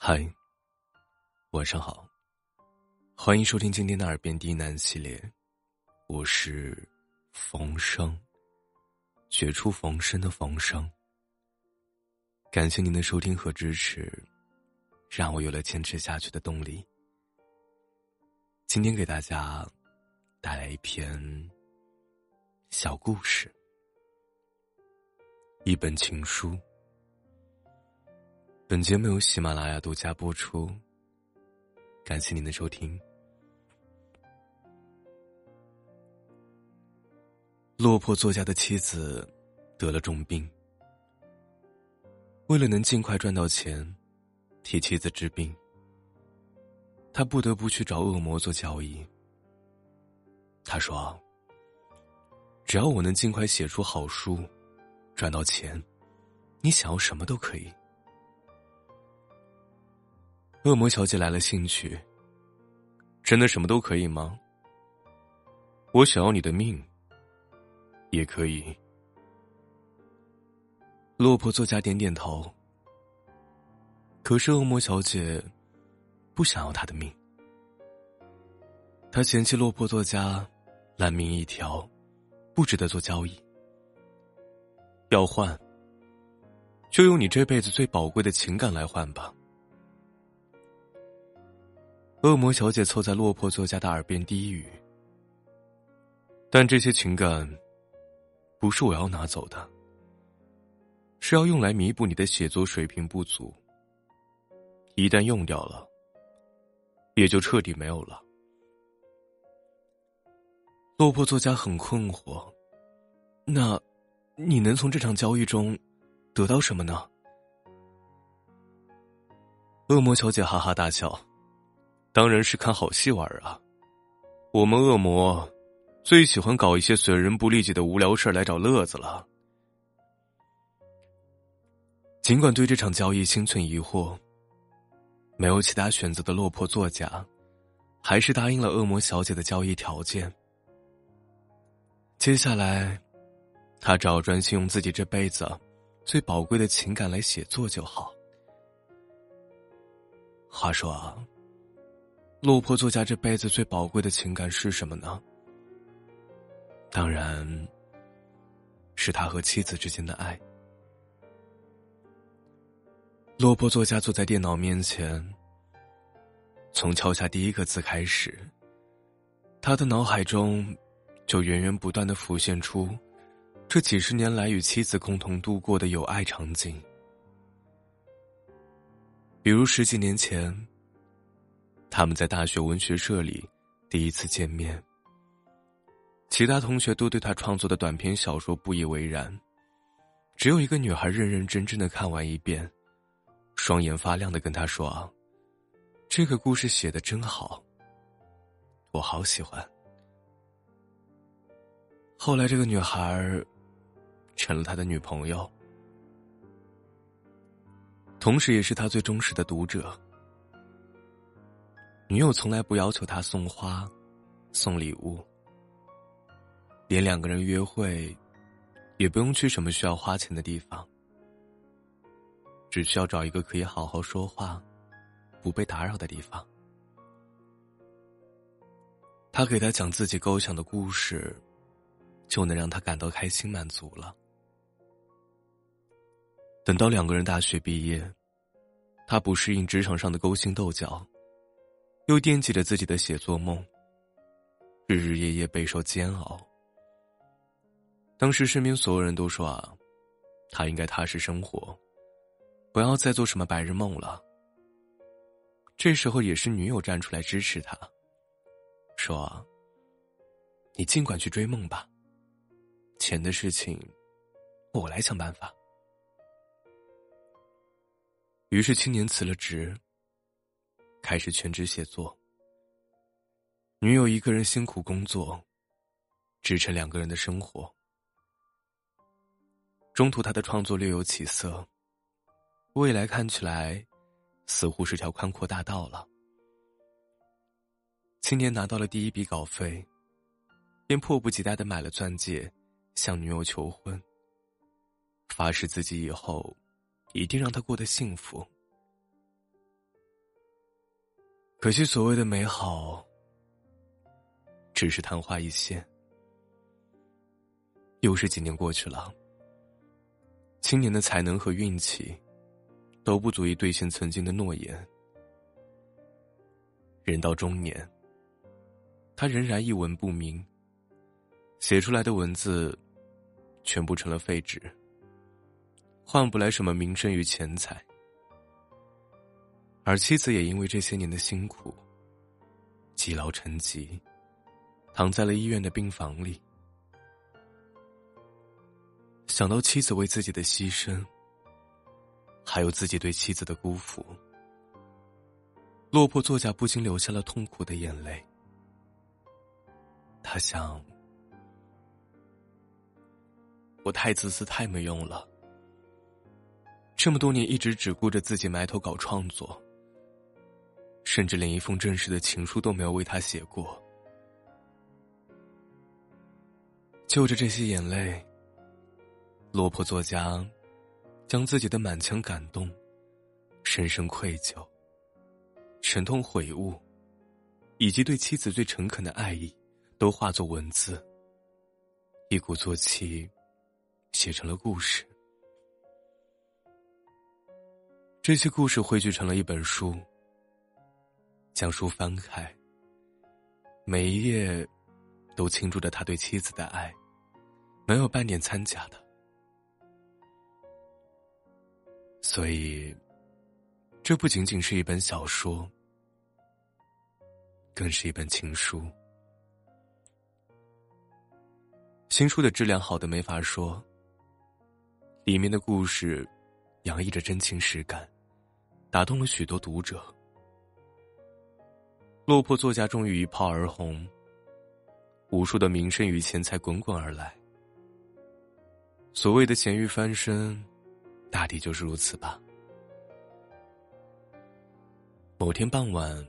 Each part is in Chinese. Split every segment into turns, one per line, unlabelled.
嗨，晚上好，欢迎收听今天的耳边低喃系列，我是冯生，绝处逢生的冯生。感谢您的收听和支持，让我有了坚持下去的动力。今天给大家带来一篇小故事，一本情书。本节目由喜马拉雅独家播出，感谢您的收听。落魄作家的妻子得了重病，为了能尽快赚到钱，替妻子治病，他不得不去找恶魔做交易。他说：“只要我能尽快写出好书，赚到钱，你想要什么都可以。”恶魔小姐来了兴趣，真的什么都可以吗？我想要你的命，也可以。落魄作家点点头。可是恶魔小姐不想要他的命，她嫌弃落魄作家烂命一条，不值得做交易。要换，就用你这辈子最宝贵的情感来换吧。恶魔小姐凑在落魄作家的耳边低语：“但这些情感，不是我要拿走的，是要用来弥补你的写作水平不足。一旦用掉了，也就彻底没有了。”落魄作家很困惑：“那，你能从这场交易中得到什么呢？”恶魔小姐哈哈大笑。当然是看好戏玩啊！我们恶魔最喜欢搞一些损人不利己的无聊事来找乐子了。尽管对这场交易心存疑惑，没有其他选择的落魄作家，还是答应了恶魔小姐的交易条件。接下来，他只要专心用自己这辈子最宝贵的情感来写作就好。话说啊。落魄作家这辈子最宝贵的情感是什么呢？当然，是他和妻子之间的爱。落魄作家坐在电脑面前，从敲下第一个字开始，他的脑海中就源源不断的浮现出这几十年来与妻子共同度过的有爱场景，比如十几年前。他们在大学文学社里第一次见面，其他同学都对他创作的短篇小说不以为然，只有一个女孩认认真真的看完一遍，双眼发亮的跟他说：“这个故事写的真好，我好喜欢。”后来，这个女孩成了他的女朋友，同时也是他最忠实的读者。女友从来不要求他送花、送礼物，连两个人约会，也不用去什么需要花钱的地方，只需要找一个可以好好说话、不被打扰的地方。他给他讲自己构想的故事，就能让他感到开心满足了。等到两个人大学毕业，他不适应职场上的勾心斗角。又惦记着自己的写作梦，日日夜夜备受煎熬。当时身边所有人都说啊，他应该踏实生活，不要再做什么白日梦了。这时候也是女友站出来支持他，说：“你尽管去追梦吧，钱的事情，我来想办法。”于是青年辞了职。开始全职写作，女友一个人辛苦工作，支撑两个人的生活。中途他的创作略有起色，未来看起来似乎是条宽阔大道了。青年拿到了第一笔稿费，便迫不及待的买了钻戒，向女友求婚，发誓自己以后一定让她过得幸福。可惜所谓的美好，只是昙花一现。又是几年过去了，青年的才能和运气，都不足以兑现曾经的诺言。人到中年，他仍然一文不名，写出来的文字，全部成了废纸，换不来什么名声与钱财。而妻子也因为这些年的辛苦，积劳成疾，躺在了医院的病房里。想到妻子为自己的牺牲，还有自己对妻子的辜负，落魄作家不禁流下了痛苦的眼泪。他想：我太自私，太没用了。这么多年，一直只顾着自己埋头搞创作。甚至连一封正式的情书都没有为他写过。就着这些眼泪，落魄作家将自己的满腔感动、深深愧疚、沉痛悔悟，以及对妻子最诚恳的爱意，都化作文字，一鼓作气，写成了故事。这些故事汇聚成了一本书。将书翻开，每一页都倾注着他对妻子的爱，没有半点掺假的。所以，这不仅仅是一本小说，更是一本情书。新书的质量好的没法说，里面的故事洋溢着真情实感，打动了许多读者。落魄作家终于一炮而红，无数的名声与钱财滚滚而来。所谓的咸鱼翻身，大抵就是如此吧。某天傍晚，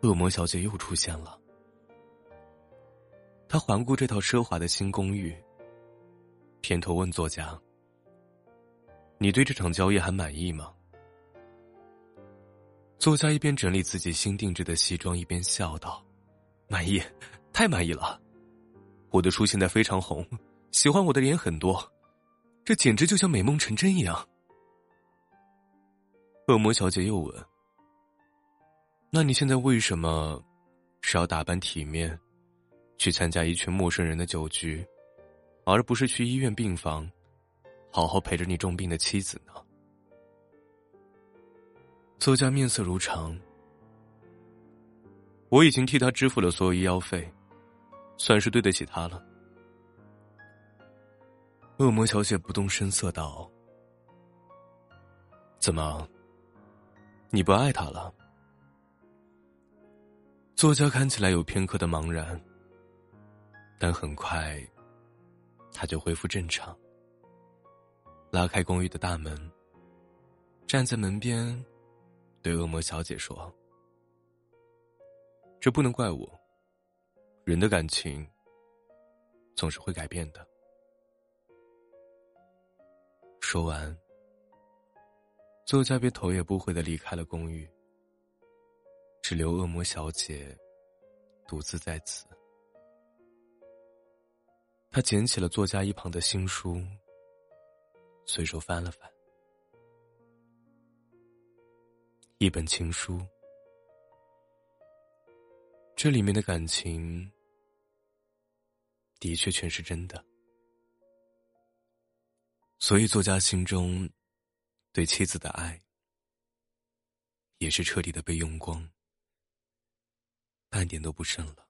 恶魔小姐又出现了。她环顾这套奢华的新公寓，偏头问作家：“你对这场交易还满意吗？”作家一边整理自己新定制的西装，一边笑道：“满意，太满意了！我的书现在非常红，喜欢我的人很多，这简直就像美梦成真一样。”恶魔小姐又问：“那你现在为什么是要打扮体面，去参加一群陌生人的酒局，而不是去医院病房，好好陪着你重病的妻子呢？”作家面色如常，我已经替他支付了所有医药费，算是对得起他了。恶魔小姐不动声色道：“怎么，你不爱他了？”作家看起来有片刻的茫然，但很快，他就恢复正常，拉开公寓的大门，站在门边。对恶魔小姐说：“这不能怪我。人的感情总是会改变的。”说完，作家便头也不回的离开了公寓，只留恶魔小姐独自在此。他捡起了作家一旁的新书，随手翻了翻。一本情书，这里面的感情的确全是真的，所以作家心中对妻子的爱也是彻底的被用光，半点都不剩了。